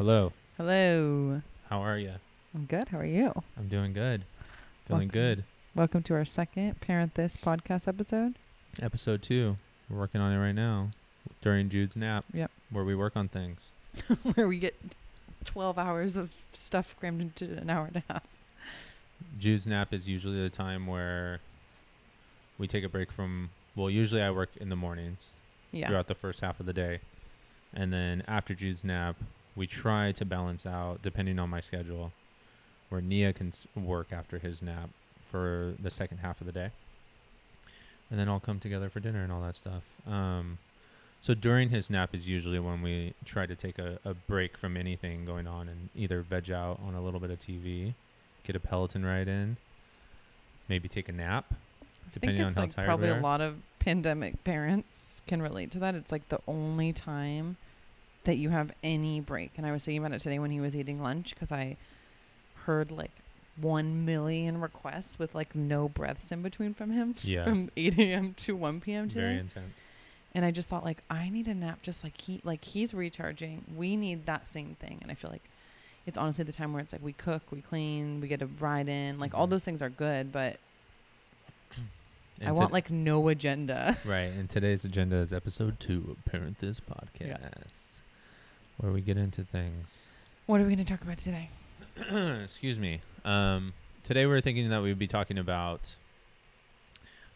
Hello. Hello. How are you? I'm good. How are you? I'm doing good. Feeling Welcome. good. Welcome to our second Parent This podcast episode. Episode two. We're working on it right now during Jude's nap. Yep. Where we work on things. Where we get 12 hours of stuff crammed into an hour and a half. Jude's nap is usually the time where we take a break from. Well, usually I work in the mornings Yeah. throughout the first half of the day, and then after Jude's nap, we try to balance out depending on my schedule, where Nia can work after his nap for the second half of the day, and then all come together for dinner and all that stuff. Um, so during his nap is usually when we try to take a, a break from anything going on and either veg out on a little bit of TV, get a Peloton ride in, maybe take a nap. I think depending on it's how like tired probably we a lot of pandemic parents can relate to that. It's like the only time that you have any break. And I was thinking about it today when he was eating lunch because I heard like 1 million requests with like no breaths in between from him t- Yeah. from 8 a.m. to 1 p.m. today. Very intense. And I just thought like I need a nap just like he like he's recharging. We need that same thing. And I feel like it's honestly the time where it's like we cook, we clean, we get a ride in. Like all Mhm. those things are good, but I And want like no agenda. Right, and today's agenda is episode two of Parent This Podcast, where we get into things. What are we going to talk about today? Excuse me. Um, today we're thinking that we'd be talking about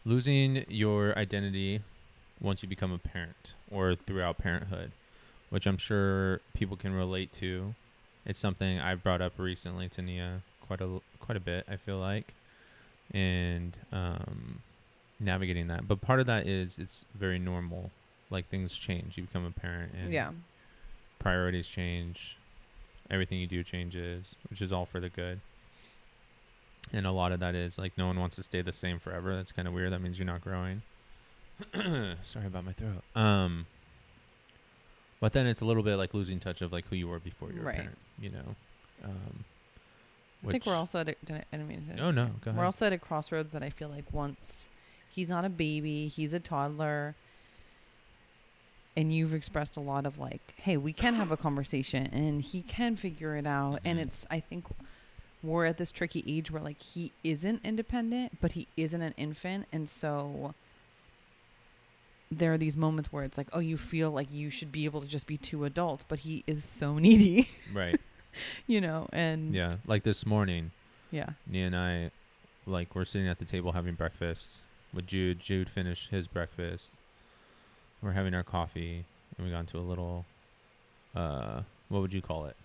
losing your identity once you become a parent or throughout parenthood, which I'm sure people can relate to. It's something I've brought up recently to Nia quite a quite a bit. I feel like, and um, navigating that. But part of that is it's very normal. Like things change. You become a parent, and yeah. Priorities change everything you do changes which is all for the good. And a lot of that is like no one wants to stay the same forever. That's kind of weird. That means you're not growing. Sorry about my throat. Um but then it's a little bit like losing touch of like who you were before you were Right. a parent you know? Um I think we're also at a, did I, I mean no no go ahead. We're also at a crossroads that I feel like once he's not a baby, he's a toddler. And you've expressed a lot of like, hey, we can have a conversation and he can figure it out. And Mhm. it's, I think we're at this tricky age where like he isn't independent, but he isn't an infant. And so there are these moments where it's like, oh, you feel like you should be able to just be two adults, but he is so needy, right you know? And yeah like this morning yeah. Nia and I, like, we're sitting at the table having breakfast with Jude. Jude finished his breakfast. We're having our coffee, and we got into a little, uh, what would you call it?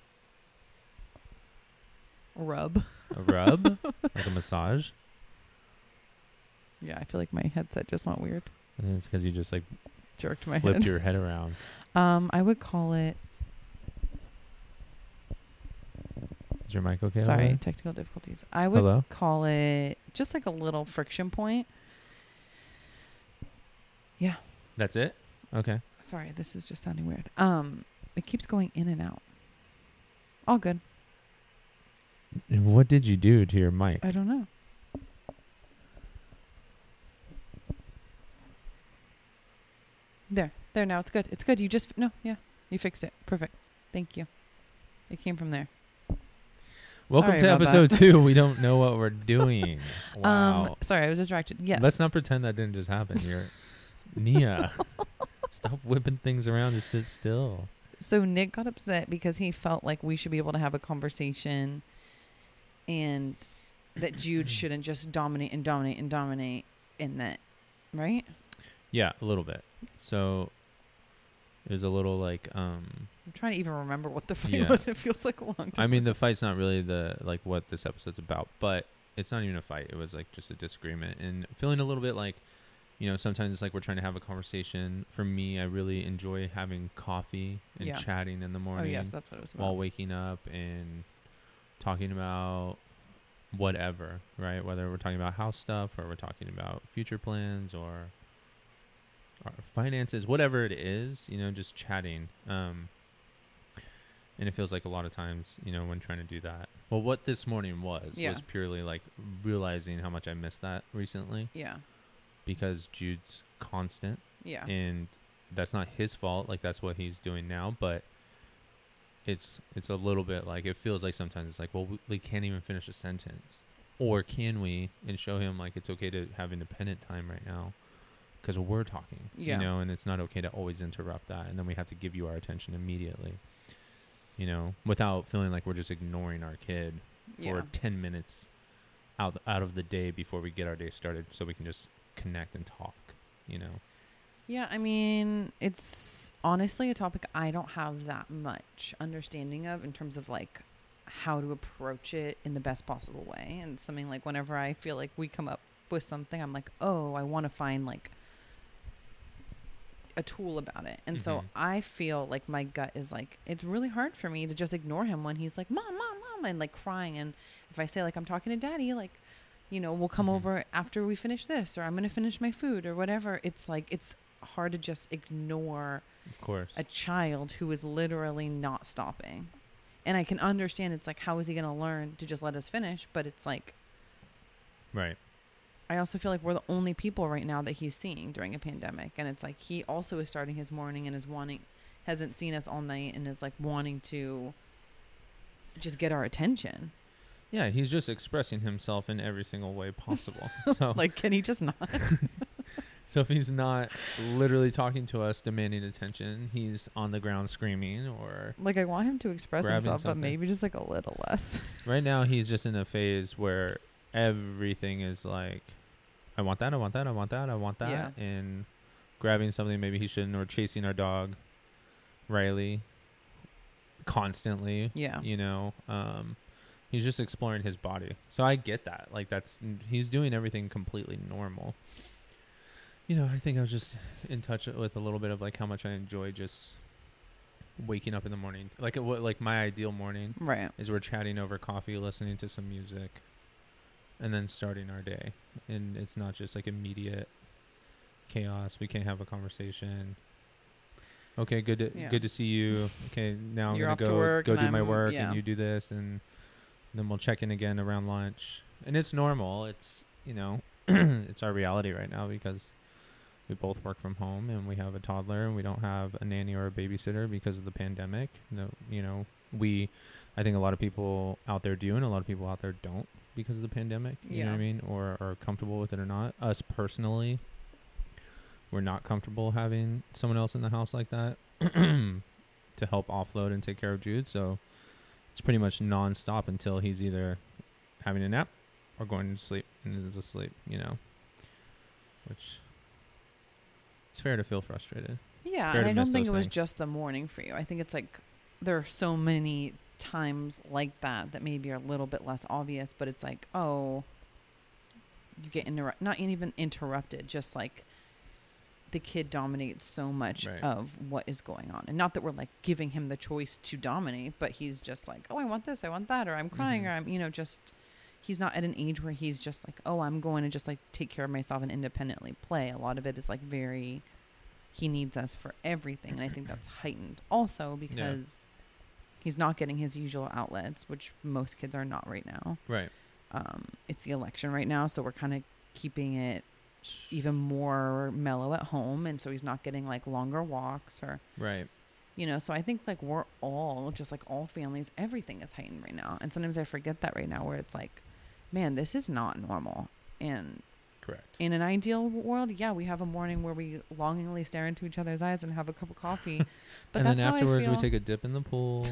Rub. A rub, like a massage. Yeah, I feel like my headset just went weird. And it's because you just like Jerked my flipped head. your head around. Um, I would call it. Is your mic okay? sorry, technical difficulties. I would Hello. call it just like a little friction point. That's it. Okay. Sorry, this is just sounding weird. Um, it keeps going in and out. All good. What did you do to your mic? I don't know. There, there. Now it's good. It's good. You just no, yeah, you fixed it. Perfect. Thank you. It came from there. Welcome Sorry to about that. episode two. We don't know what we're doing. Wow. Um, sorry, I was distracted. Yes. Let's not pretend that didn't just happen. You're Nia. Stop whipping things around to sit still. So Nick got upset because he felt like we should be able to have a conversation and that Jude shouldn't just dominate and dominate and dominate in that right? Yeah, a little bit. So it was a little like um I'm trying to even remember what the fight Yeah. was. It feels like a long time. I mean the fight's not really the like what this episode's about, but it's not even a fight. It was like just a disagreement and feeling a little bit like you know, sometimes it's like we're trying to have a conversation. For me, I really enjoy having coffee and Yeah. chatting in the Oh morning yes, that's what it was about. while waking up and talking about whatever, right? Whether we're talking about house stuff or we're talking about future plans or our finances, whatever it is, you know, just chatting. Um, and it feels like a lot of times, you know, when trying to do that. Well, what this morning was Yeah. was purely like realizing how much I missed that recently yeah. Because Jude's constant Yeah. and that's not his fault like that's what he's doing now but it's it's a little bit like it feels like sometimes it's like well we, we can't even finish a sentence or can we and show him like it's okay to have independent time right now because we're talking Yeah. you know and it's not okay to always interrupt that and then we have to give you our attention immediately you know without feeling like we're just ignoring our kid for Yeah. 10 minutes out out of the day before we get our day started so we can just connect and talk you know Yeah, I mean, it's honestly a topic I don't have that much understanding of in terms of like how to approach it in the best possible way. And something like whenever I feel like we come up with something, I'm like, oh, I want to find like a tool about it. And so Mhm. I feel like my gut is like, it's really hard for me to just ignore him when he's like, mom, mom, mom, and like crying. And if I say, like, I'm talking to daddy, like, you know, we'll come Mhm. over after we finish this, or I'm going to finish my food, or whatever. It's like, it's hard to just ignore of course a child who is literally not stopping. And I can understand it's like, how is he going to learn to just let us finish? But it's like, right I also feel like we're the only people right now that he's seeing during a pandemic. And it's like he also is starting his morning and is wanting, hasn't seen us all night and is like wanting to just get our attention. Yeah he's just expressing himself in every single way possible so Like, can he just not? So if he's not literally talking to us, demanding attention, he's on the ground screaming. Or like, I want him to express himself, but maybe just like a little less. right now, he's just in a phase where everything is like, I want that, I want that, I want that, I want that, Yeah. and grabbing something maybe he shouldn't, or chasing our dog, Riley, constantly. Yeah. You know, um, he's just exploring his body. So I get that. Like that's he's doing everything completely normal. You know, I think I was just in touch with a little bit of like how much I enjoy just waking up in the morning. Like it, like my ideal morning Right. is we're chatting over coffee, listening to some music, and then starting our day. And it's not just like immediate chaos. We can't have a conversation. Okay, good to Yeah. good to see you. Okay, now I'm gonna go go do my work, yeah. and you do this, and then we'll check in again around lunch. And it's normal. It's you know, it's our reality right now because we both work from home and we have a toddler and we don't have a nanny or a babysitter because of the pandemic. No, you know, we, I think a lot of people out there do and a lot of people out there don't because of the pandemic. You know what I mean? Or are comfortable with it or not. Us personally, we're not comfortable having someone else in the house like that to help offload and take care of Jude. So it's pretty much nonstop until he's either having a nap or going to sleep and is asleep, you know. Which it's fair to feel frustrated. Yeah, Fair and I don't think it was things. just the morning for you. I think it's like there are so many times like that that maybe are a little bit less obvious, but it's like, oh, you get interrupt not even interrupted, just like the kid dominates so much Right. of what is going on. And not that we're like giving him the choice to dominate, but he's just like, oh, I want this, I want that, or I'm crying, Mhm. or I'm, you know, just he's not at an age where he's just like, oh, I'm going to just like take care of myself and independently play. A lot of it is like very, he needs us for everything. And I think that's heightened also because he's not getting his usual outlets, which most kids are not right now. Right. Um, it's the election right now, so we're kind of keeping it even more mellow at home. And so he's not getting like longer walks or, Right. you know, so I think like we're all just like all families, everything is heightened right now. And sometimes I forget that right now where it's like, man, this is not normal. And Correct. in an ideal world, yeah, we have a morning where we longingly stare into each other's eyes and have a cup of coffee. But and that's then how I afterwards, we take a dip in the pool.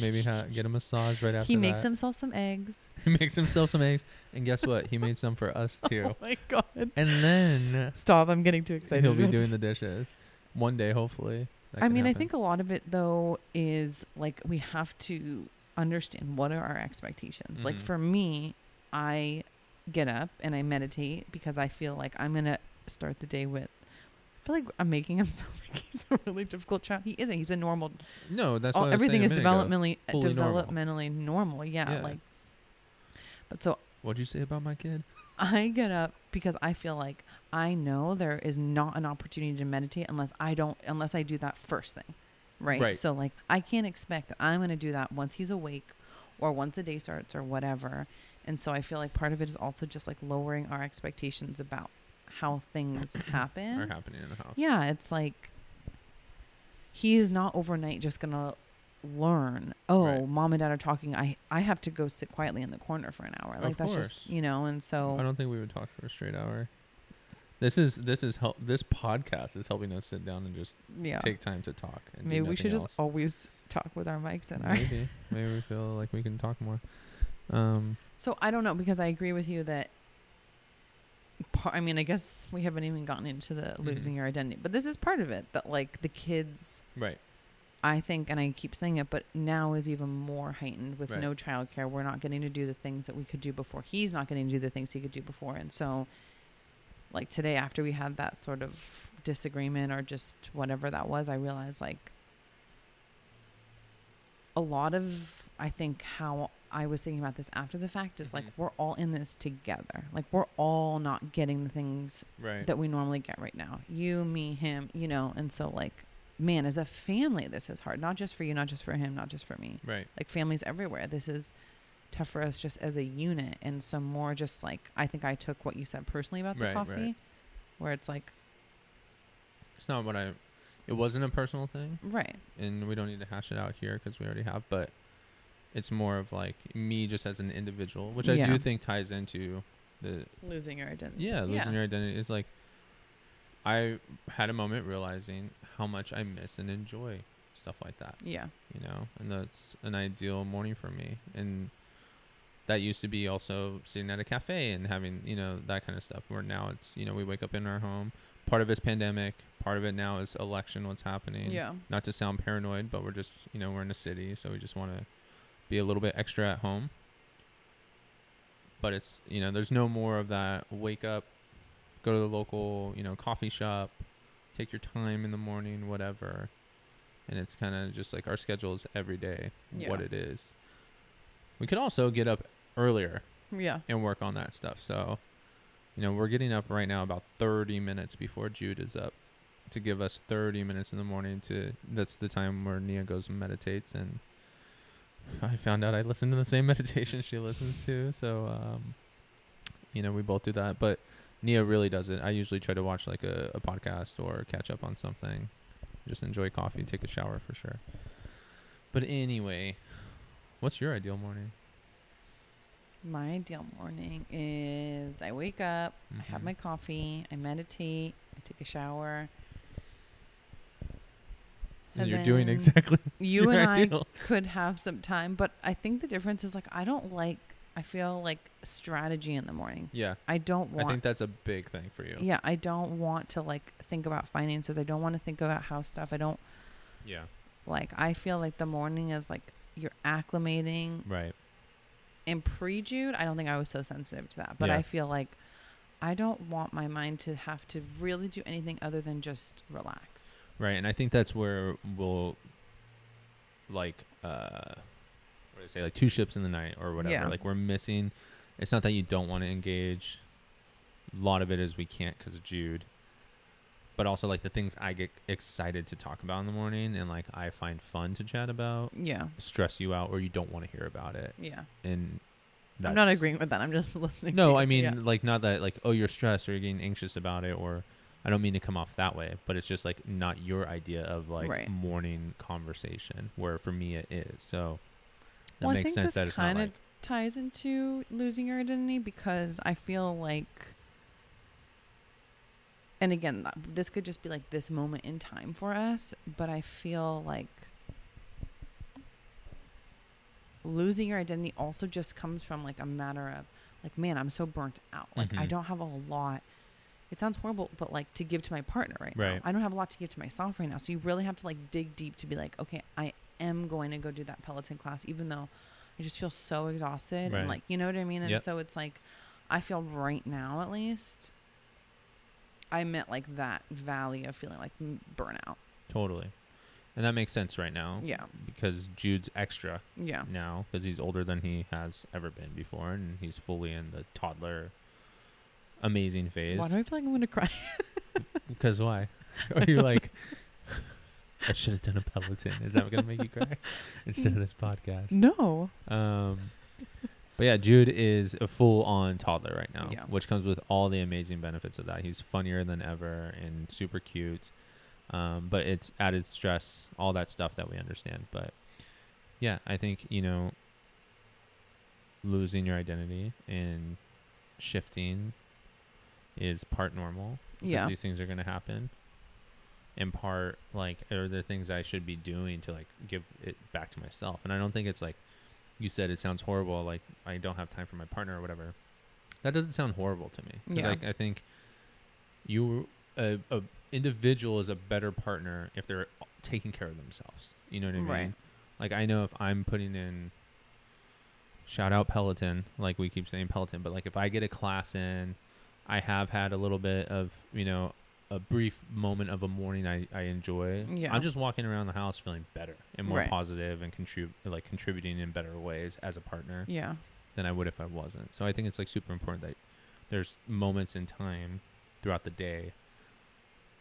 maybe ha- get a massage right after he makes that. himself some eggs. he makes himself some eggs, and guess what? He made some for us too. Oh my god! And then Stop! I'm getting too excited. he'll be doing the dishes one day, hopefully. I mean, I think a lot of it though is like we have to understand what are our expectations. Like Mhm. for me, I get up and I meditate because I feel like I'm gonna start the day with. I feel like I'm making him sound like he's a really difficult child. He isn't. He's a normal. no. That's all, what I was everything is a minute ago. developmentally uh, normal. developmentally normal. Yeah, Yeah. like. But so What'd you say about my kid? I get up because I feel like I know there is not an opportunity to meditate unless I don't unless I do that first thing. Right? Right. So like I can't expect that I'm going to do that once he's awake or once the day starts or whatever. And so I feel like part of it is also just like lowering our expectations about how things happen. Are happening in the house? Yeah, it's like he is not overnight just going to learn. Oh, Right. mom and dad are talking. I I have to go sit quietly in the corner for an hour. Like Of that's course. just you know. And so I don't think we would talk for a straight hour. This is this is help. This podcast is helping us sit down and just yeah. take time to talk. And Maybe we should nothing just always talk with our mics in our. maybe maybe we feel like we can talk more. Um, So I don't know because I agree with you that. par- I mean, I guess we haven't even gotten into the Mm-hmm. losing your identity, but this is part of it. That like the kids, right. I think, and I keep saying it, but now is even more heightened with Right. no childcare. We're not getting to do the things that we could do before. He's not getting to do the things he could do before, and so, like today, after we had that sort of disagreement or just whatever that was, I realized like a lot of I think how I was thinking about this after the fact is like Mhm. we're all in this together. Like we're all not getting the things Right. that we normally get right now. You, me, him, you know, and so like man, as a family this is hard. Not just for you, not just for him, not just for me. right. Like families everywhere. This is tough for us just as a unit and so more just like I think I took what you said personally about the Right, right. coffee where it's like It's not what I. It wasn't a personal thing, right. and we don't need to hash it out here because we already have. But it's more of like me just as an individual, which I do think ties into the Losing your identity. yeah losing your identity. Is like I had a moment realizing how much I miss and enjoy stuff like that. Yeah. you know, and that's an ideal morning for me. And that used to be also sitting at a cafe and having, you know, that kind of stuff. Where now it's, you know, we wake up in our home. Part of it's pandemic. Part of it now is election. What's happening? Yeah. Not to sound paranoid, but we're just, you know, we're in a city, so we just want to be a little bit extra at home. But it's, you know, there's no more of that. Wake up, go to the local, you know, coffee shop, take your time in the morning, whatever and it's kind of just like our schedule is every day what it is. We could also get up earlier Yeah. and work on that stuff. So, you know, we're getting up right now about 30 minutes before Jude is up to give us 30 minutes in the morning to that's the time where Nia goes and meditates and I found out I listen to the same meditation she listens to. So, um, you know, we both do that, but Nia really does it. I usually try to watch like a, a podcast or catch up on something. Just enjoy coffee, take a shower for sure. But anyway, what's your ideal morning? My ideal morning is I wake up, I have Mhm. my coffee, I meditate, I take a shower. And you're doing exactly You and ideal. I could have some time, but I think the difference is like I don't like I feel like strategy in the morning. Yeah, I don't want I think that's a big thing for you. Yeah, I don't want to like think about finances. I don't want to think about house stuff. I don't Yeah. like I feel like the morning is like you're acclimating Right. and pre-Jude, I don't think I was so sensitive to that. But Yeah. I feel like I don't want my mind to have to really do anything other than just relax. Right. And I think that's where we'll like uh what do I say, like two ships in the night or whatever. Yeah. Like we're missing it's not that you don't want to engage. A lot of it is we can't because of Jude. But also like the things I get excited to talk about in the morning and like I find fun to chat about Yeah. stress you out or you don't want to hear about it. Yeah. And I'm not agreeing with that. I'm just listening. No. I mean Yeah. like not that like oh you're stressed or you're getting anxious about it or I don't mean to come off that way, but it's just like not your idea of like Right. morning conversation where for me it is. So that well, I makes think sense this that it's kind of like ties into losing your identity because I feel like, and again, this could just be like this moment in time for us, but I feel like losing your identity also just comes from like a matter of like, man, I'm so burnt out. Like, I Mhm. don't have a lot. It sounds horrible, but like to give to my partner right, now. Right. I don't have a lot to give to myself right now. So you really have to like dig deep to be like, okay, I am going to go do that Peloton class, even though I just feel so exhausted Right. and like, you know what I mean? And Yep. so it's like, I feel right now at least, I'm at like that valley of feeling like burnout. totally. And that makes sense right now Yeah. because Jude's extra Yeah. now because he's older than he has ever been before and he's fully in the toddler amazing phase. Why do I feel like I'm going to cry? Because why? Are you like, I should have done a Peloton? Is that going to make you cry instead of this podcast? no. Um, but yeah, Jude is a full on toddler right now, Yeah. which comes with all the amazing benefits of that. He's funnier than ever and super cute. Um, but it's added stress, all that stuff that we understand. But yeah, I think you know, losing your identity and shifting is part normal. because Yeah. these things are going to happen. In part, like, are there things I should be doing to like give it back to myself? And I don't think it's like you said. It sounds horrible. Like I don't have time for my partner or whatever. That doesn't sound horrible to me. Yeah. Like I think you a, a individual is a better partner if they're taking care of themselves. You know what I mean? Right. Like I know if I'm putting in shout out Peloton, like we keep saying Peloton, but like if I get a class in, I have had a little bit of, you know, a brief moment of a morning I, I enjoy. Yeah. I'm just walking around the house feeling better and more Right. positive and contrib- like contributing in better ways as a partner Yeah. than I would if I wasn't. So I think it's like super important that there's moments in time throughout the day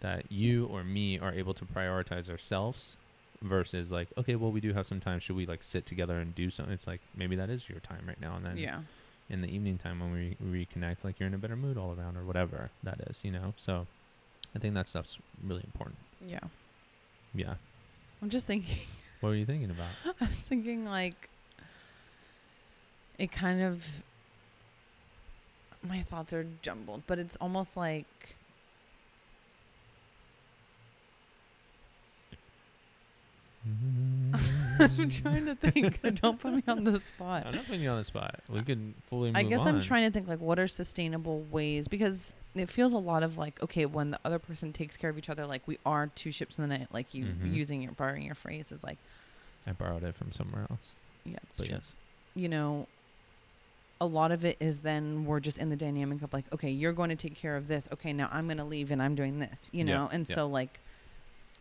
that you or me are able to prioritize ourselves versus like, okay, well we do have some time. Should we like sit together and do something? It's like maybe that is your time right now and then Yeah. In the evening time when we reconnect, like you're in a better mood all around or whatever that is, you know? So I think that stuff's really important. Yeah. Yeah. I'm just thinking. What were you thinking about? I was thinking like it kind of my thoughts are jumbled, but it's almost like mm-hmm. I'm trying to think. Don't put me on the spot. I'm not putting you on the spot. We could fully move I guess I'm trying to think like what are sustainable ways because it feels a lot of like okay when the other person takes care of each other like we are two ships in the night like you Mhm. using your borrowing your phrase is like I borrowed it from somewhere else. yeah it's But true. yes. you know, a lot of it is then we're just in the dynamic of like, okay, you're going to take care of this. Okay, now I'm going to leave and I'm doing this, you Yeah, know? And yeah. so, like,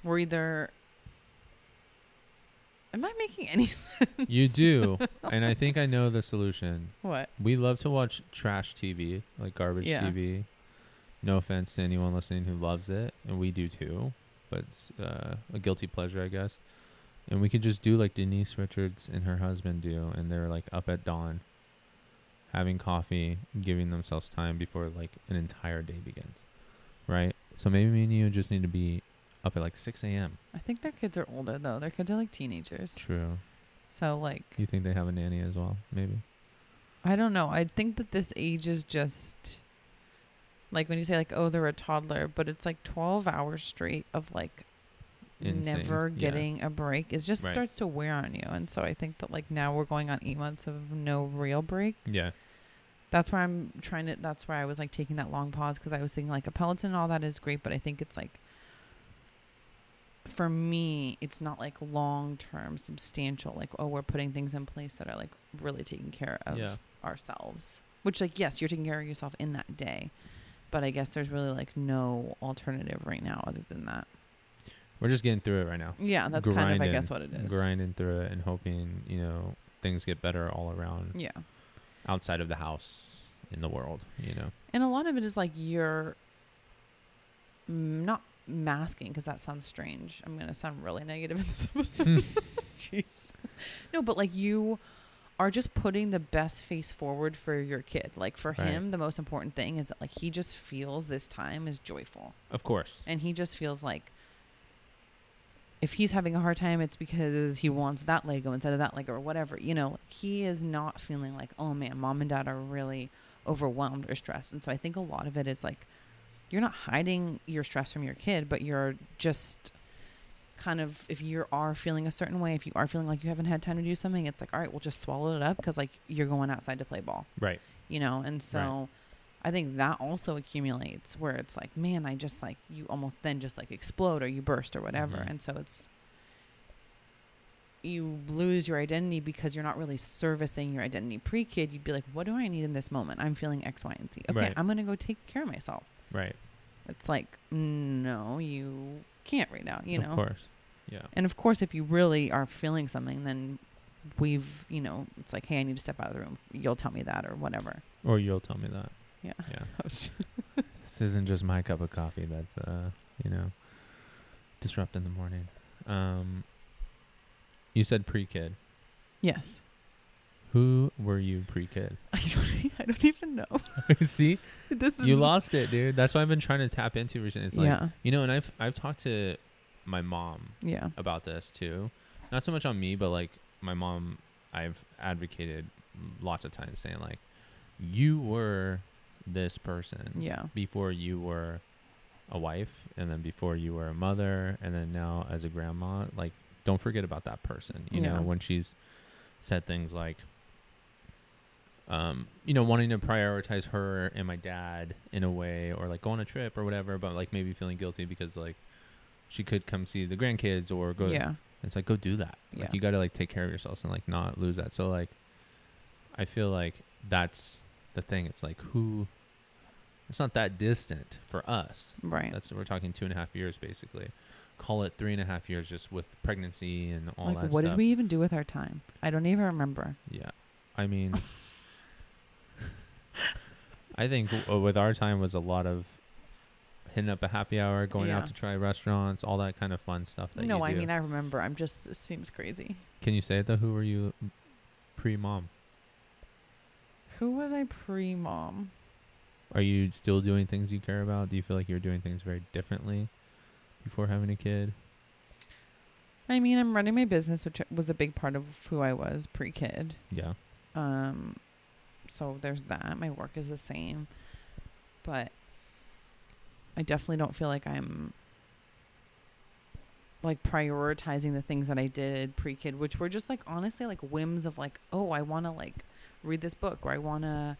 we're either. Am I making any sense? You do. and I think I know the solution. What? We love to watch trash TV, like garbage Yeah. TV. No offense to anyone listening who loves it, and we do too, but it's uh, a guilty pleasure, I guess. And we could just do like Denise Richards and her husband do, and they're like up at dawn, having coffee, giving themselves time before like an entire day begins, right? So maybe me and you just need to be up at like 6 a.m. I think their kids are older, though. Their kids are like teenagers. True. So, like, You think they have a nanny as well? Maybe. I don't know. I think that this age is just. Like when you say like oh they're a toddler, but it's like twelve hours straight of like Insane. never Yeah. getting a break. It just Right. starts to wear on you, and so I think that like now we're going on eight months of no real break. Yeah. That's where I'm trying to. That's where I was like taking that long pause because I was thinking like a Peloton, and all that is great, but I think it's like for me, it's not like long term substantial. Like oh, we're putting things in place that are like really taking care of Yeah. ourselves. Which like yes, you're taking care of yourself in that day, but I guess there's really like no alternative right now other than that. We're just getting through it right now. Yeah, that's kind of I guess what it is. grinding through it and hoping you know things get better all around Yeah. outside of the house in the world you know And a lot of it is like you're mm, not masking because that sounds strange. I'm going to sound really negative in this episode. Jeez. No, but like you are just putting the best face forward for your kid. Like for Right. him, the most important thing is that like he just feels this time is joyful. of course And he just feels like if he's having a hard time, it's because he wants that Lego instead of that Lego or whatever. You know, he is not feeling like, oh man, mom and dad are really overwhelmed or stressed. And so I think a lot of it is like you're not hiding your stress from your kid, but you're just kind of if you are feeling a certain way, if you are feeling like you haven't had time to do something, it's like, all right, we'll just swallow it up because like you're going outside to play ball. Right. You know and so i think that also accumulates where it's like man i just like you almost then just like explode or you burst or whatever. Mhm. and so it's you lose your identity because you're not really servicing your identity pre-kid. You'd be like what do i need in this moment? I'm feeling x y and z. Okay Right. i'm gonna go take care of myself right. It's like no you can't right now you know? of course. Yeah. And of course if you really are feeling something then we've you know it's like hey i need to step out of the room. You'll tell me that or whatever. Or you'll tell me that. Yeah. Yeah. This isn't just my cup of coffee that's uh you know disrupting the morning. Um you said pre-kid. Yes who were you pre-kid I don't, I don't even know. see this is you lost it dude that's what i've been trying to tap into recently it's like yeah, you know and i've i've talked to my mom yeah, about this too. Not so much on me, but like my mom I've advocated lots of times saying like you were this person Yeah. before you were a wife and then before you were a mother and then now as a grandma like don't forget about that person you Yeah. know when she's said things like um you know wanting to prioritize her and my dad in a way or like go on a trip or whatever but like maybe feeling guilty because like she could come see the grandkids or go Yeah. it's like go do that. Yeah. Like you got to like take care of yourselves and like not lose that. So like, I feel like that's the thing. It's like who. It's not that distant for us. Right. That's we're talking two and a half years basically. Call it three and a half years just with pregnancy and all like, that what stuff. did we even do with our time? I don't even remember. Yeah, I mean, I think w- uh, with our time was a lot of hitting up a happy hour, going Yeah. out to try restaurants, all that kind of fun stuff. That No, you I do. mean I remember. I'm just it seems crazy. Can you say it though? Who were you pre mom? Who was I pre mom? Are you still doing things you care about? Do you feel like you're doing things very differently before having a kid? I mean, I'm running my business, which was a big part of who I was pre kid. Yeah. Um, so there's that. My work is the same, but I definitely don't feel like I'm like prioritizing the things that I did pre kid, which were just like honestly like whims of like, oh, I want to like read this book or I want to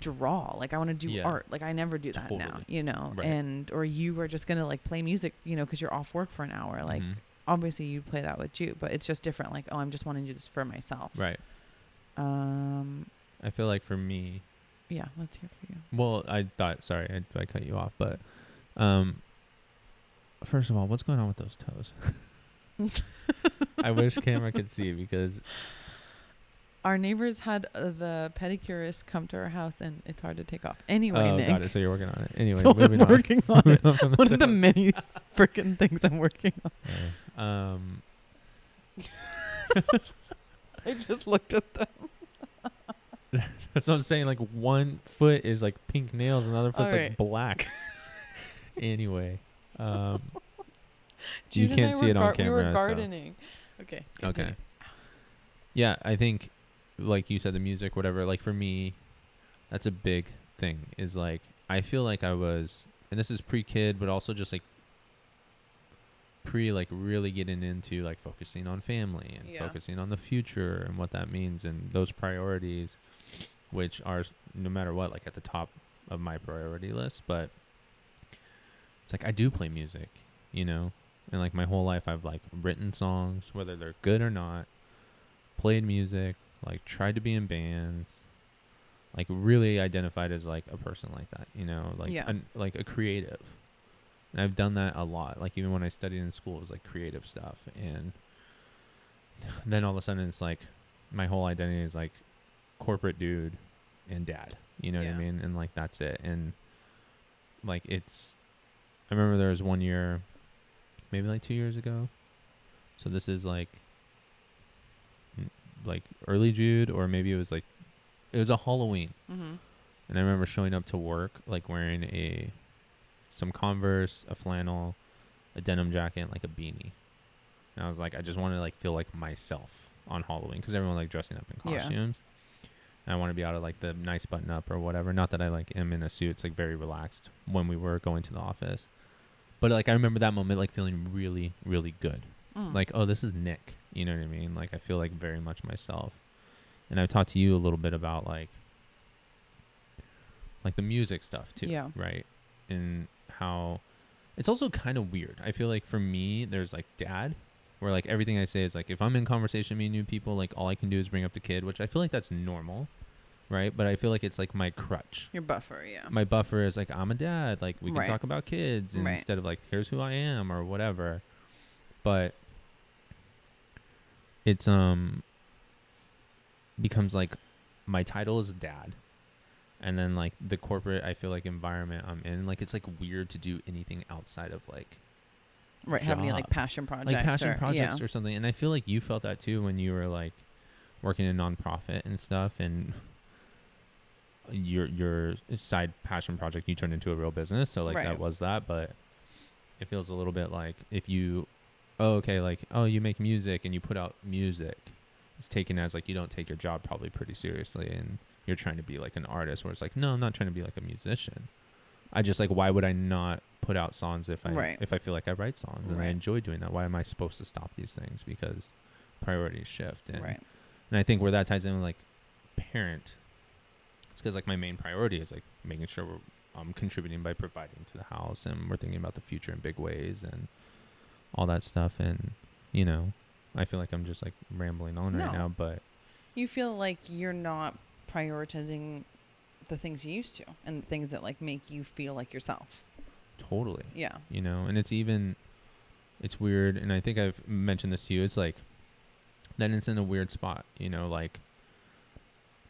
draw like i want to do Yeah. art like i never do that now you know Right. and or you are just gonna like play music you know because you're off work for an hour like Mhm. obviously you play that with you but it's just different like oh i'm just wanting to do this for myself Right. Um I feel like for me, yeah let's hear for you well, I thought, sorry, I, I cut you off, but um, first of all, what's going on with those toes? I wish camera could see because our neighbors had uh, the pedicurist come to our house and it's hard to take off anyway oh, Nick, got it. So you're working on it anyway. so i'm moving on. working on it on one of the many freaking things i'm working on Yeah. Um, i just looked at them that's what I'm saying. Like one foot is like pink nails, and the other foot's Alright. like black. anyway, um, you can't see it on gar- camera. we were gardening okay Okay. continue. Yeah, I think, like you said, the music, whatever. Like for me, that's a big thing. Is like I feel like I was, and this is pre-kid, but also just like pre, like really getting into like focusing on family and Yeah. focusing on the future and what that means and those priorities, which are no matter what, like at the top of my priority list. But it's like I do play music, you know, and like my whole life I've like written songs, whether they're good or not played music, like tried to be in bands, like really identified as like a person like that, you know, like Yeah. an, like a creative. And I've done that a lot. Like even when I studied in school, it was like creative stuff, and then all of a sudden it's like my whole identity is like corporate dude and dad. You know what I mean? And like that's it. And like it's, I remember there was one year, maybe like two years ago. So this is like like early Jude, or maybe it was like it was a Halloween, mm-hmm. and I remember showing up to work like wearing a some Converse, a flannel, a denim jacket, like a beanie. And I was like, I just want to like feel like myself on Halloween because everyone like dressing up in Yeah. costumes. And I want to be out of like the nice button up or whatever. Not that I like am in a suit. It's like very relaxed when we were going to the office. But like I remember that moment like feeling really, really good Mm. like oh this is nick you know what i mean like i feel like very much myself and i've talked to you a little bit about like like the music stuff too Yeah. right and how it's also kind of weird i feel like for me there's like dad where like everything i say is like if i'm in conversation meeting new people like all i can do is bring up the kid which i feel like that's normal right but i feel like it's like my crutch your buffer yeah my buffer is like I'm a dad, like we can Right. talk about kids and Right. instead of like here's who I am or whatever. But it's um becomes like my title is dad. And then like the corporate I feel like environment I'm in, like it's like weird to do anything outside of like right have any like passion projects like passion or, projects yeah. or something. And I feel like you felt that too when you were like working in nonprofit and stuff and your your side passion project you turned into a real business. So like Right. that was that, but it feels a little bit like if you oh, okay, like oh, you make music and you put out music. It's taken as like you don't take your job probably pretty seriously, and you're trying to be like an artist. Where it's like, no, I'm not trying to be like a musician. I just like, why would I not put out songs if I Right. if I feel like I write songs and I enjoy doing that? Why am I supposed to stop these things? Because priorities shift, and right. and I think where that ties in with like parent, it's because like my main priority is like making sure we're um, contributing by providing to the house and we're thinking about the future in big ways and all that stuff. And you know, I feel like I'm just like rambling on right now, but You feel like you're not prioritizing the things you used to and things that like make you feel like yourself. totally, Yeah. you know, and it's even, it's weird. And I think I've mentioned this to you. It's like, then it's in a weird spot, you know, like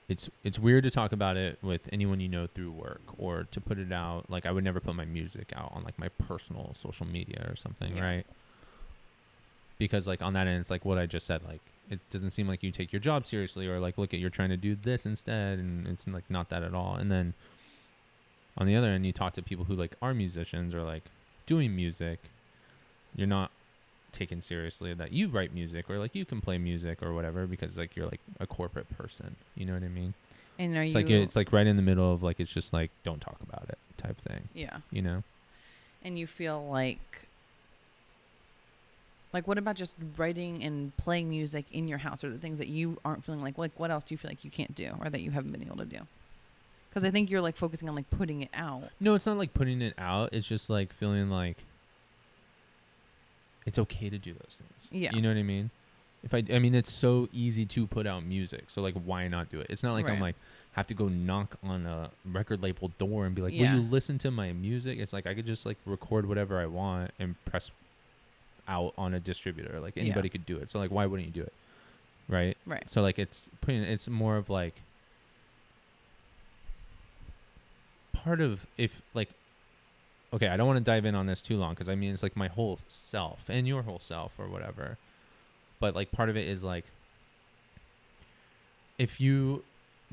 it's it's weird to talk about it with anyone you know through work or to put it out like I would never put my music out on like my personal social media or something, Yeah. right? Because like on that end it's like what I just said, like it doesn't seem like you take your job seriously or like look at you're trying to do this instead and it's like not that at all. And then on the other end you talk to people who like are musicians or like doing music, you're not taken seriously that you write music or like you can play music or whatever because like you're like a corporate person. You know what I mean? And are It's you like it's like right in the middle of like it's just like don't talk about it type thing. Yeah. You know? And you feel like like what about just writing and playing music in your house or the things that you aren't feeling like like what else do you feel like you can't do or that you haven't been able to do? Cuz I think you're like focusing on like putting it out. No, it's not like putting it out. It's just like feeling like it's okay to do those things. Yeah. You know what I mean? If I, I mean, it's so easy to put out music. So like, why not do it? It's not like I'm like have to go knock on a record label door and be like, Yeah. "Will you listen to my music?" It's like I could just like record whatever I want and press out on a distributor. Like Yeah. anybody could do it. So like, why wouldn't you do it? Right. Right. So like it's putting it's more of like part of if like okay, I don't want to dive in on this too long because I mean it's like my whole self and your whole self or whatever. But like part of it is like if you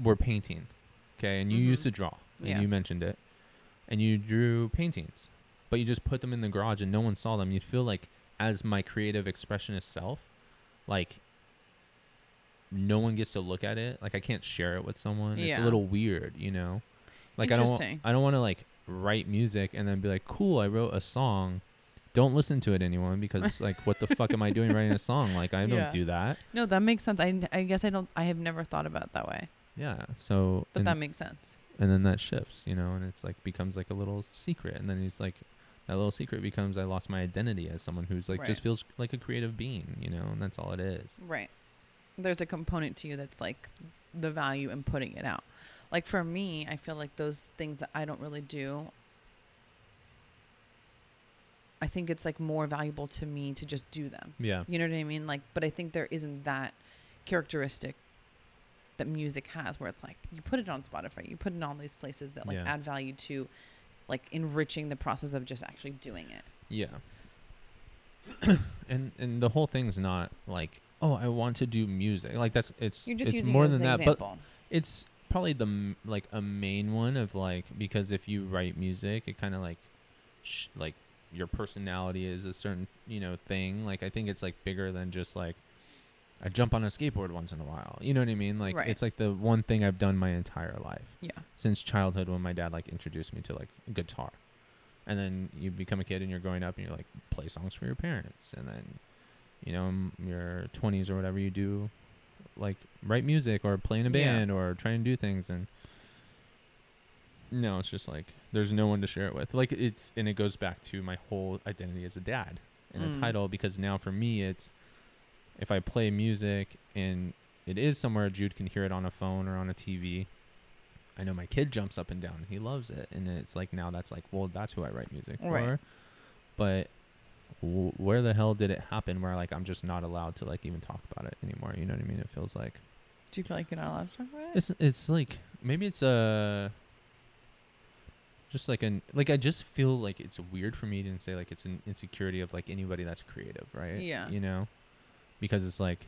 were painting, okay, and you used Mhm. to draw and Yeah. you mentioned it and you drew paintings, but you just put them in the garage and no one saw them, you'd feel like as my creative expressionist self, like no one gets to look at it. Like I can't share it with someone. Yeah. It's a little weird, you know. Like I don't. I don't want to like write music and then be like, "Cool, I wrote a song." Don't listen to it anyone because like what the fuck am I doing writing a song? Like I don't Yeah. do that. No, that makes sense. I, I guess I don't I have never thought about it that way. Yeah. So But that makes sense. and then that shifts, you know, and it's like becomes like a little secret and then it's like that little secret becomes I lost my identity as someone who's like just feels like a creative being, you know, and that's all it is. Right. There's a component to you that's like the value in putting it out. Like for me, I feel like those things that I don't really do, I think it's like more valuable to me to just do them. Yeah. You know what I mean? Like, but I think there isn't that characteristic that music has where it's like you put it on Spotify, you put it on these places that like Yeah. add value to like enriching the process of just actually doing it. Yeah. and and the whole thing's not like, oh, I want to do music. Like that's it's You're just it's using more it as than an that, but it's probably the m- like a main one of like because if you write music, it kind of like sh- like your personality is a certain you know thing. Like I think it's like bigger than just like I jump on a skateboard once in a while. You know what I mean? Like Right. it's like the one thing I've done my entire life yeah. since childhood when my dad like introduced me to like guitar. And then you become a kid and you're growing up and you're like play songs for your parents and then you know in your 20s or whatever you do like write music or play in a Yeah. band or try and do things and no it's just like there's no one to share it with like it's and it goes back to my whole identity as a dad in the Mm. title because now for me it's if I play music and it is somewhere Jude can hear it on a phone or on a TV I know my kid jumps up and down. He loves it, and it's like now that's like, well, that's who I write music for. Right. But w- where the hell did it happen? Where like I'm just not allowed to like even talk about it anymore. You know what I mean? It feels like Do you feel like you're not allowed to talk about it? it's it's like maybe it's a just like an like I just feel like it's weird for me to say like it's an insecurity of like anybody that's creative, right? Yeah. You know, because it's like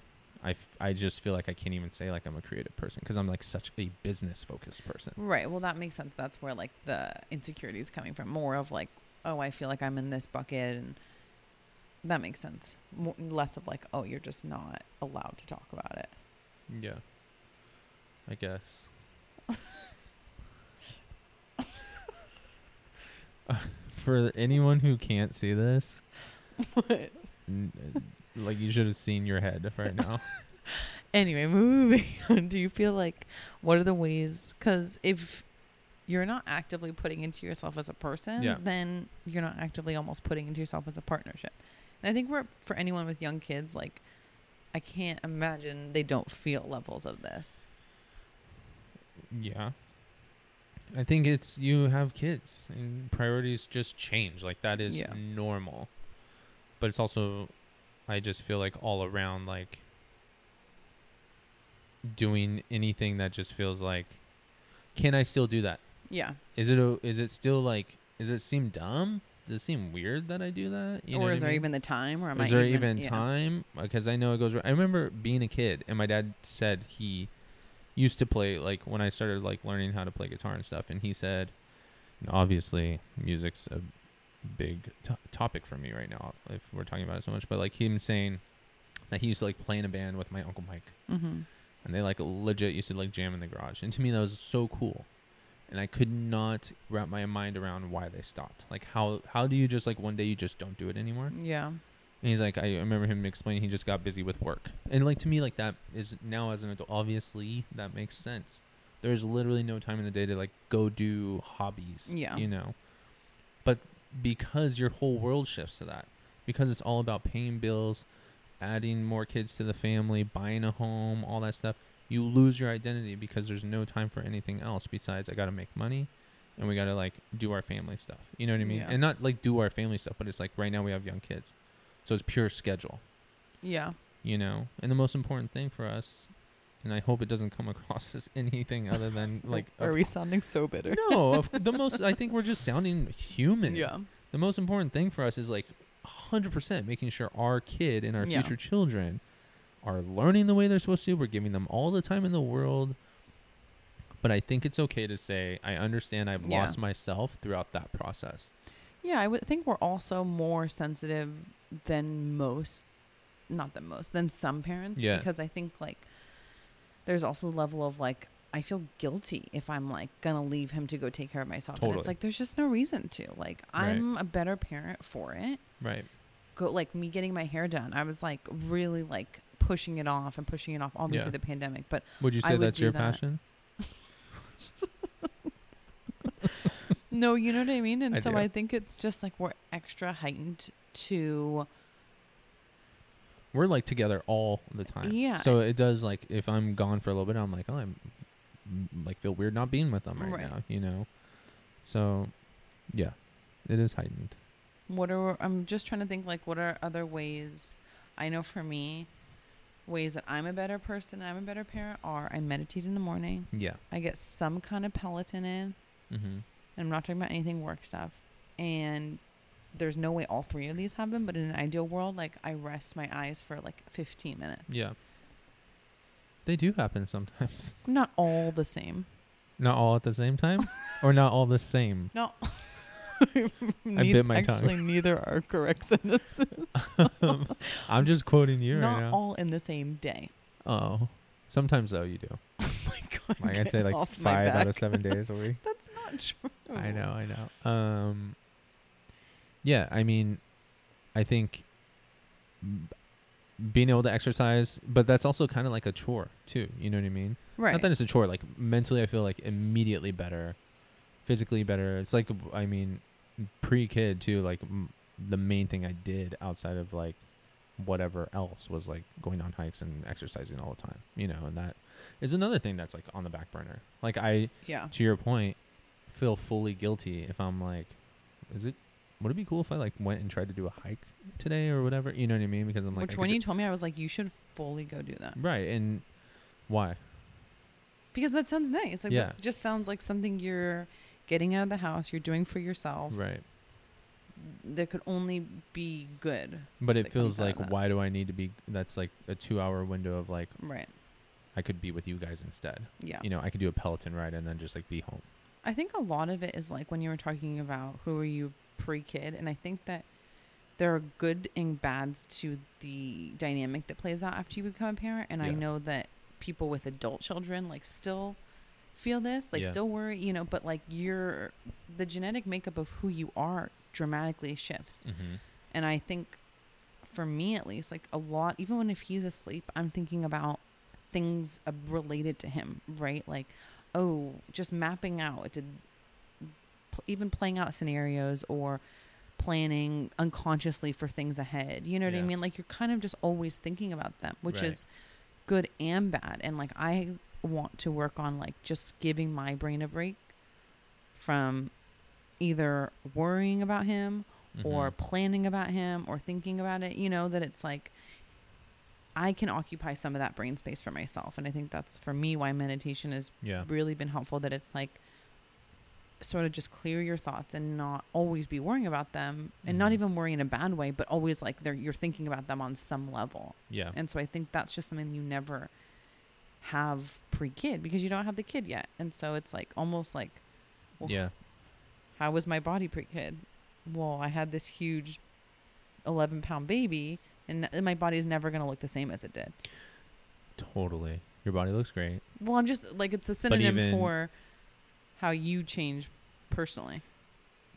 I, f- I just feel like I can't even say like I'm a creative person because I'm like such a business focused person. Right. Well, that makes sense. That's where like the insecurity is coming from. More of like, oh, I feel like I'm in this bucket, and That makes sense. More, less of like, oh, you're just not allowed to talk about it. Yeah. I guess. For anyone who can't see this, What? n- uh, like you should have seen your head right now. Anyway, moving on. Do you feel like what are the ways? Because if you're not actively putting into yourself as a person, Yeah. then you're not actively almost putting into yourself as a partnership. And I think we're for anyone with young kids, like I can't imagine they don't feel levels of this. Yeah. I think it's you have kids and priorities just change. Like that is Yeah. normal. But it's also I just feel like all around like doing anything that just feels like can I still do that? Yeah. Is it a, is it still like does it seem dumb? Does it seem weird that I do that? You or is there mean? even the time? Or am is I there even, even time? Because I know it goes. I remember being a kid, and my dad said he used to play like when I started like learning how to play guitar and stuff, and he said, obviously music's a big to topic for me right now if we're talking about it so much, but like him saying that he used to like play in a band with my uncle Mike, Mm-hmm. and they like legit used to like jam in the garage, and to me that was so cool. And I could not wrap my mind around why they stopped. Like how how do you just like one day you just don't do it anymore? Yeah. And he's like, I remember him explaining he just got busy with work. And like to me, like that is now as an adult, obviously that makes sense. There's literally no time in the day to like go do hobbies. Yeah. You know? Because your whole world shifts to that, because it's all about paying bills, adding more kids to the family, buying a home, all that stuff, you lose your identity because there's no time for anything else besides I got to make money and we got to like do our family stuff. You know what I mean? Yeah. And not like do our family stuff, but it's like right now we have young kids. So it's pure schedule, Yeah. you know? And the most important thing for us, and I hope it doesn't come across as anything other than like, are we sounding so bitter? no, of, the most, I think we're just sounding human. Yeah. The most important thing for us is like 100% making sure our kid and our Yeah. future children are learning the way they're supposed to. We're giving them all the time in the world. But I think it's okay to say, I understand I've Yeah. lost myself throughout that process. Yeah, I would think we're also more sensitive than most, not than most, than some parents. Yeah. Because I think like there's also the level of like I feel guilty if I'm like gonna leave him to go take care of myself. And it's like there's just no reason to. Like Right. I'm a better parent for it. Right. Go like me getting my hair done. I was like really like pushing it off and pushing it off. Obviously Yeah. the pandemic, but Would you I say would that's your that. passion? no, you know what I mean. And I so do. I think it's just like we're extra heightened to We're like together all the time. Yeah. So it does like if I'm gone for a little bit, I'm like, oh, I'm mm, like feel weird not being with them right, Right. now, you know. So, yeah, it is heightened. what are I'm just trying to think like what are other ways I know for me ways that I'm a better person and I'm a better parent are I meditate in the morning. Yeah. I get some kind of Peloton in. Mm-hmm. And I'm not talking about anything work stuff. And there's no way all three of these happen, but in an ideal world, like I rest my eyes for like 15 minutes. Yeah. They do happen sometimes. Not all the same. not all at the same time, or not all the same. No. I bit my tongue. Actually, neither are correct sentences. I'm just quoting you Not right now. all in the same day. oh, sometimes though you do. Oh my god! Like I'd say like five out of seven days a week. That's not true. I know, I know. Um, yeah, I mean, I think being able to exercise, but that's also kind of like a chore too. You know what I mean? Right. Not that it's a chore. Like mentally, I feel like immediately better, physically better. It's like I mean, pre-kid too. Like m- the main thing I did outside of like whatever else was like going on hikes and exercising all the time. You know, and that is another thing that's like on the back burner. Like I yeah. to your point, feel fully guilty if I'm like, is it? Would it be cool if I like went and tried to do a hike today or whatever? You know what I mean? Because I'm like, I Which could when ju- you told me, I was like, you should fully go do that right and why? because that sounds nice. Like Yeah. this just sounds like something you're getting out of the house. You're doing for yourself. Right. There could only be good. But that it feels like that. why do I need to be? That's like a two-hour window of like Right. I could be with you guys instead. Yeah. You know, I could do a Peloton ride and then just like be home. I think a lot of it is like when you were talking about who are you pre kid, and I think that there are good and bads to the dynamic that plays out after you become a parent. And I know that people with adult children like still feel this, like Yeah. still worry, you know, but like your the genetic makeup of who you are dramatically shifts. Mm-hmm. And I think for me at least, like a lot, even when if he's asleep, I'm thinking about things uh, related to him, right? Like, oh, just mapping out, did even playing out scenarios or planning unconsciously for things ahead. You know what I mean? Like you're kind of just always thinking about them, which Right. is good and bad. And like I want to work on like just giving my brain a break from either worrying about him or Mm-hmm. planning about him or thinking about it, you know, that it's like I can occupy some of that brain space for myself. And I think that's for me why meditation has yeah, really been helpful that it's like sort of just clear your thoughts and not always be worrying about them and not Mhm. even worrying in a bad way, but always like they're you're thinking about them on some level. yeah, And so I think that's just something you never have pre kid because you don't have the kid yet. And so it's like almost like well, yeah, how was my body pre kid? Well, I had this huge 11 pound baby, and my body is never going to look the same as it did. totally. Your body looks great. Well, I'm just like, it's a synonym for how you change personally.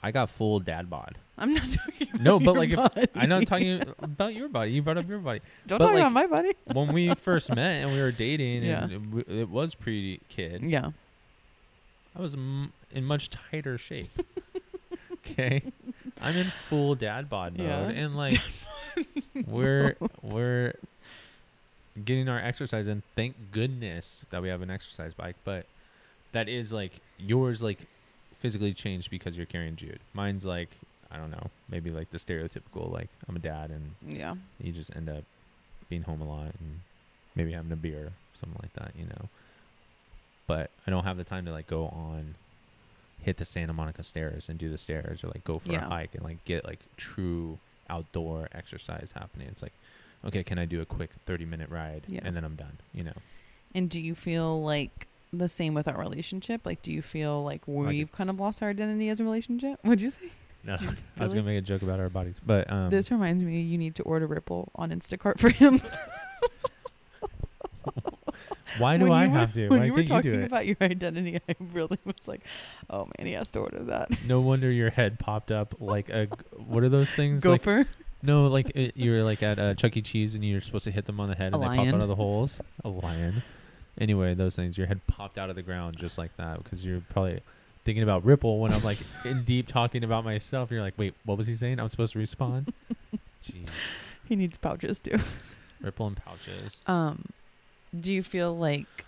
I got full dad bod. I'm not talking about No, but your like, if, body. I'm not talking about your body. You brought up your body. Don't but talk like- about my body. When we first met and we were dating, Yeah. and it, it was pretty kid, Yeah. I was m- in much tighter shape. okay, I'm in full dad bod mode, Yeah. and like we're we're getting our exercise, and thank goodness that we have an exercise bike. But that is like yours, like physically changed because you're carrying Jude. Mine's like I don't know, maybe like the stereotypical like I'm a dad, and Yeah. you just end up being home a lot and maybe having a beer, something like that, you know. But I don't have the time to like go on hit the Santa Monica stairs and do the stairs or like go for Yeah. a hike and like get like true outdoor exercise happening. It's like, okay, can I do a quick 30 minute ride Yeah. and then I'm done, you know? And do you feel like the same with our relationship? Like, do you feel like we've it's- kind of lost our identity as a relationship? What'd you say? No, you I was gonna make a joke about our bodies, but um, this reminds me, you need to order Ripple on Instacart for him. why do when I you were- have to? When Why you were you talking do it? about your identity, I really was like, "Oh man, he has to order that." no wonder your head popped up like a. What are those things? Like Gopher. No, like it, you're like at uh, Chuck E. Cheese and you're supposed to hit them on the head A and they pop out of the holes. A lion. Anyway, those things. Your head popped out of the ground just like that because you're probably thinking about Ripple when I'm like in deep talking about myself. You're like, wait, what was he saying? I'm supposed to respond. Jeez, he needs pouches too. Ripple and pouches. Um, do you feel like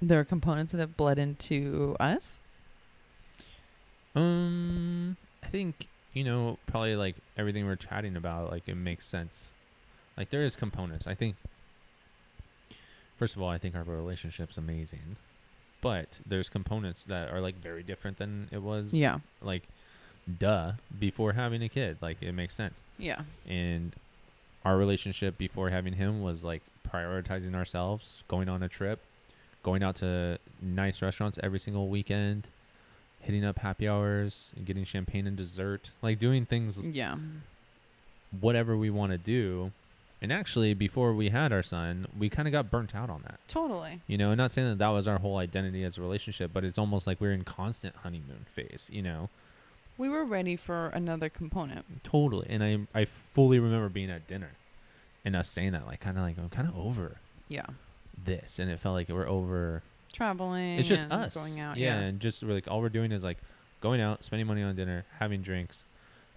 there are components that have bled into us? Um, I think you know probably like everything we're chatting about. Like it makes sense. Like there is components. I think. First of all, I think our relationship's amazing, but there's components that are like very different than it was. Yeah. Like, duh, before having a kid, like it makes sense. Yeah. And our relationship before having him was like prioritizing ourselves, going on a trip, going out to nice restaurants every single weekend, hitting up happy hours, and getting champagne and dessert, like doing things Yeah. whatever we want to do. And actually, before we had our son, we kind of got burnt out on that. Totally. You know, not saying that that was our whole identity as a relationship, but it's almost like we're in constant honeymoon phase, you know? We were ready for another component. Totally. And I I fully remember being at dinner and us saying that, like, kind of like, I'm kind of over Yeah. this. And it felt like we're over. Traveling. It's just and us. Going out. Yeah, Yeah. And just like, all we're doing is like going out, spending money on dinner, having drinks,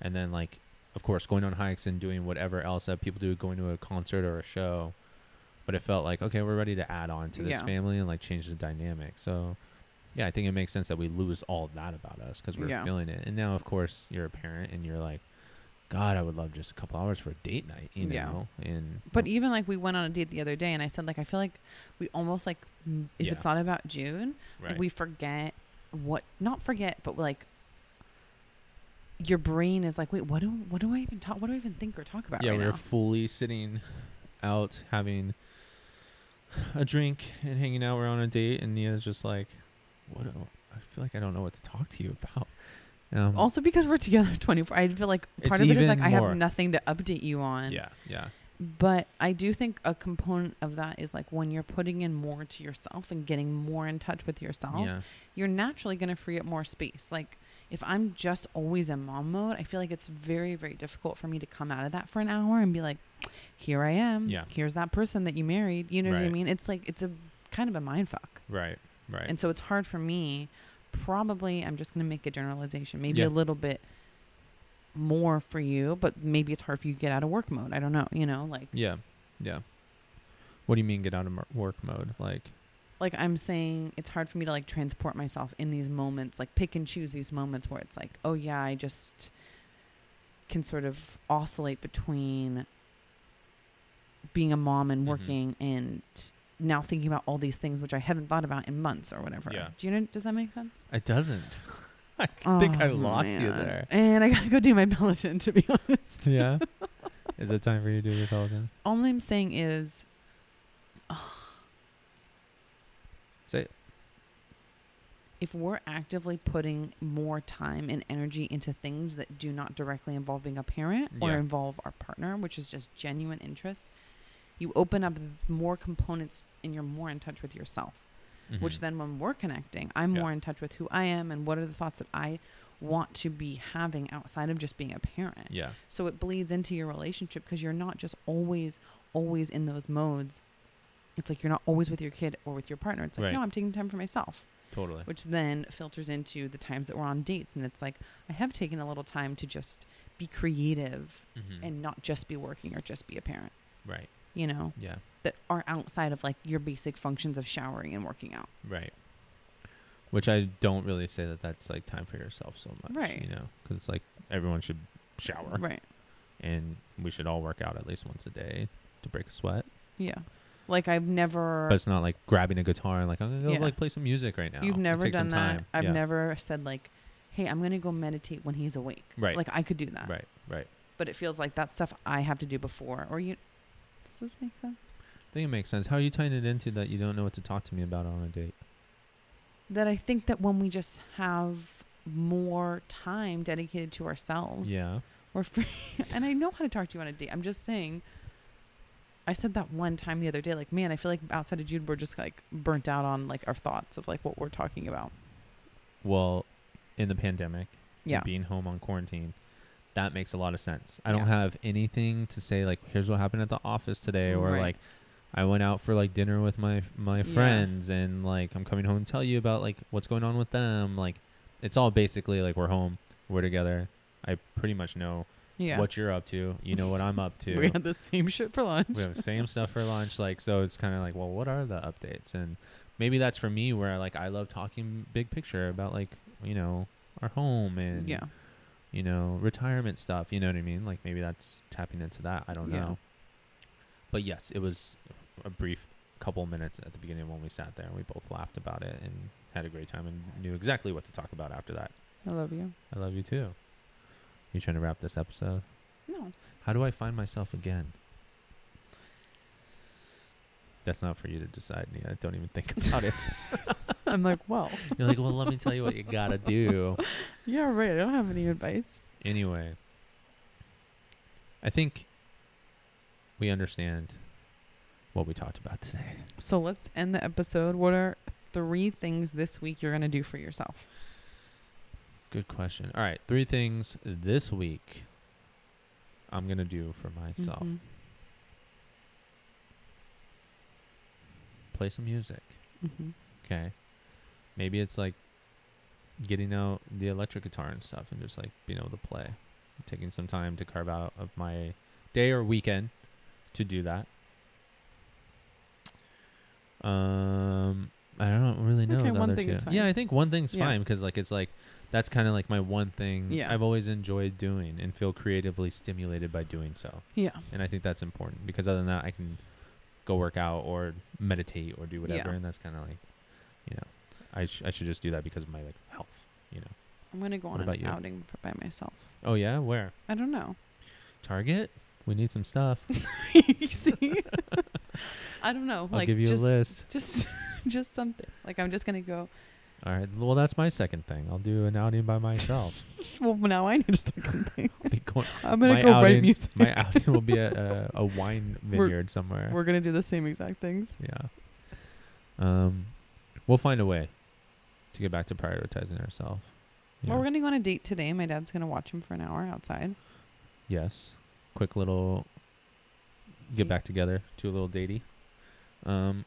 and then, like, of course, going on hikes and doing whatever else that people do, going to a concert or a show. But it felt like, okay, we're ready to add on to this Yeah. family and like change the dynamic. So, yeah, I think it makes sense that we lose all that about us because we're Yeah. feeling it. And now, of course, you're a parent and you're like, God, I would love just a couple hours for a date night, you Yeah. know? And But even like we went on a date the other day, and I said like I feel like we almost like if Yeah. it's not about Jude, right. like we forget what not forget, but like your brain is like, wait, what do what do I even talk? What do I even think or talk about yeah, right we were now? fully sitting out having a drink and hanging out. We're on a date, and Nia's just like, "What? Do, I feel like I don't know what to talk to you about." Um, Also because we're together 24. I feel like part of it is like I have nothing to update you on. yeah, yeah, But I do think a component of that is like when you're putting in more to yourself and getting more in touch with yourself, yeah, you're naturally going to free up more space. Like if I'm just always in mom mode, I feel like it's very, very difficult for me to come out of that for an hour and be like, here I am. Yeah. Here's that person that you married. You know what I mean? It's like, it's a kind of a mind fuck. right, right. And so it's hard for me. Probably, I'm just going to make a generalization, maybe Yeah. a little bit more for you, but maybe it's hard for you to get out of work mode. I don't know. You know, like, yeah, yeah. What do you mean get out of work mode? Like, like I'm saying, it's hard for me to like transport myself in these moments, like pick and choose these moments where it's like, oh yeah, I just can sort of oscillate between being a mom and Mhm. working and now thinking about all these things which I haven't thought about in months or whatever. Yeah. Do you know? Does that make sense? it doesn't. I think I Oh, lost you there. And I gotta go do my Peloton to be honest. Yeah. Is it time for you to do your Peloton? All I'm saying is, Say it. if we're actively putting more time and energy into things that do not directly involve being a parent or Yeah. involve our partner, which is just genuine interest, you open up more components and you're more in touch with yourself. Which Mhm. then, when we're connecting, I'm Yeah. more in touch with who I am and what are the thoughts that I want to be having outside of just being a parent. Yeah. So it bleeds into your relationship because you're not just always, always in those modes. It's like you're not always with your kid or with your partner. It's like, Right. no, I'm taking time for myself, Totally. which then filters into the times that we're on dates. And it's like, I have taken a little time to just be creative Mhm. and not just be working or just be a parent, right. you know, Yeah. that are outside of like your basic functions of showering and working out. Right. Which I don't really say that that's like time for yourself so much. Right. You know, because like everyone should shower Right. and we should all work out at least once a day to break a sweat. Yeah. Like I've never. But it's not like grabbing a guitar and like I'm gonna go Yeah. like play some music right now. You've It never takes some done that. time. I've Yeah. never said like, "Hey, I'm gonna go meditate when he's awake." Right. Like I could do that. Right. Right. But it feels like that stuff I have to do before. Or you. Does this make sense? I think it makes sense. How are you tying it into that you don't know what to talk to me about on a date? That I think that when we just have more time dedicated to ourselves, Yeah. we're free. and I know how to talk to you on a date. I'm just saying. I said that one time the other day, like, man, I feel like outside of Jude, we're just like burnt out on like our thoughts of like what we're talking about. Well, in the pandemic, Yeah. being home on quarantine, that makes a lot of sense. I don't have anything to say like, here's what happened at the office today, or Right. like, I went out for like dinner with my my Yeah. friends, and like I'm coming home and tell you about like what's going on with them. Like, it's all basically like we're home, we're together. I pretty much know Yeah. what you're up to. You know what I'm up to. we had the same shit for lunch. we have the same stuff for lunch like so it's kind of like well what are the updates and maybe that's for me where like i love talking big picture about like you know our home and yeah. you know retirement stuff you know what i mean like maybe that's tapping into that i don't Yeah. know but yes it was a brief couple minutes at the beginning when we sat there and we both laughed about it and had a great time and knew exactly what to talk about after that I love you. i love you too you trying to wrap this episode No. how do i find myself again that's not for you to decide Nia. don't even think about it I'm like, well, You're like, well, let me tell you what you gotta do. yeah, right. I don't have any advice. Anyway, I think we understand what we talked about today. So let's end the episode. What are three things this week you're going to do for yourself? Good question. All right, three things this week I'm gonna do for myself. Mhm. Play some music. Mhm. Okay. Maybe it's like getting out the electric guitar and stuff and just like being able to play. Taking some time to carve out of my day or weekend to do that. Um I don't really know. Okay, one thing two. is fine. Yeah, I think one thing's Yeah. fine because like it's like that's kind of like my one thing Yeah. I've always enjoyed doing and feel creatively stimulated by doing so. Yeah. And I think that's important because other than that, I can go work out or meditate or do whatever, Yeah. and that's kind of like, you know, I sh- I should just do that because of my like health, you know. I'm going to go What on about an you? outing for, by myself. Oh yeah, where I don't know. Target? We need some stuff. you see? I don't know. I'll like give you just, a list. Just just something. Like I'm just going to go All right. Well, that's my second thing. I'll do an outing by myself. Well, now I need a second thing. I'll be going, I'm gonna go write music. my outing will be at a, a wine We're- vineyard somewhere. We're gonna do the same exact things. Yeah. Um, we'll find a way to get back to prioritizing ourselves. Well, we're gonna go on a date today. My dad's gonna watch him for an hour outside. Yes. Quick little get back together, do a little datey. Um,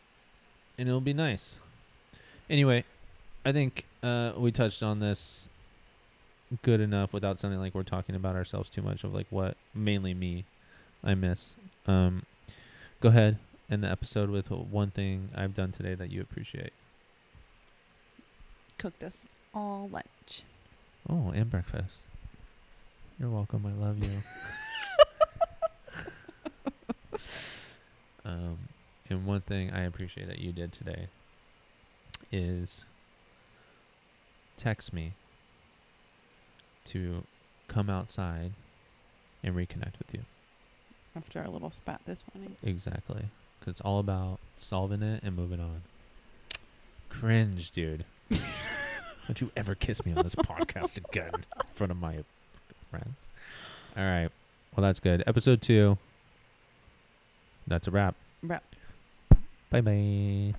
and it'll be nice. Anyway, I think uh, we touched on this good enough without sounding like we're talking about ourselves too much of like what mainly me I miss. Um, go ahead end the episode with one thing I've done today that you appreciate. Cooked us all lunch. Oh, and breakfast. You're welcome. I love you. um, and one thing I appreciate that you did today is text me to come outside and reconnect with you. After our little spat this morning. Exactly. Because it's all about solving it and moving on. Cringe, dude. Don't you ever kiss me on this podcast again in front of my friends. All right. Well, that's good. Episode two. That's a wrap. Wrap. Bye bye.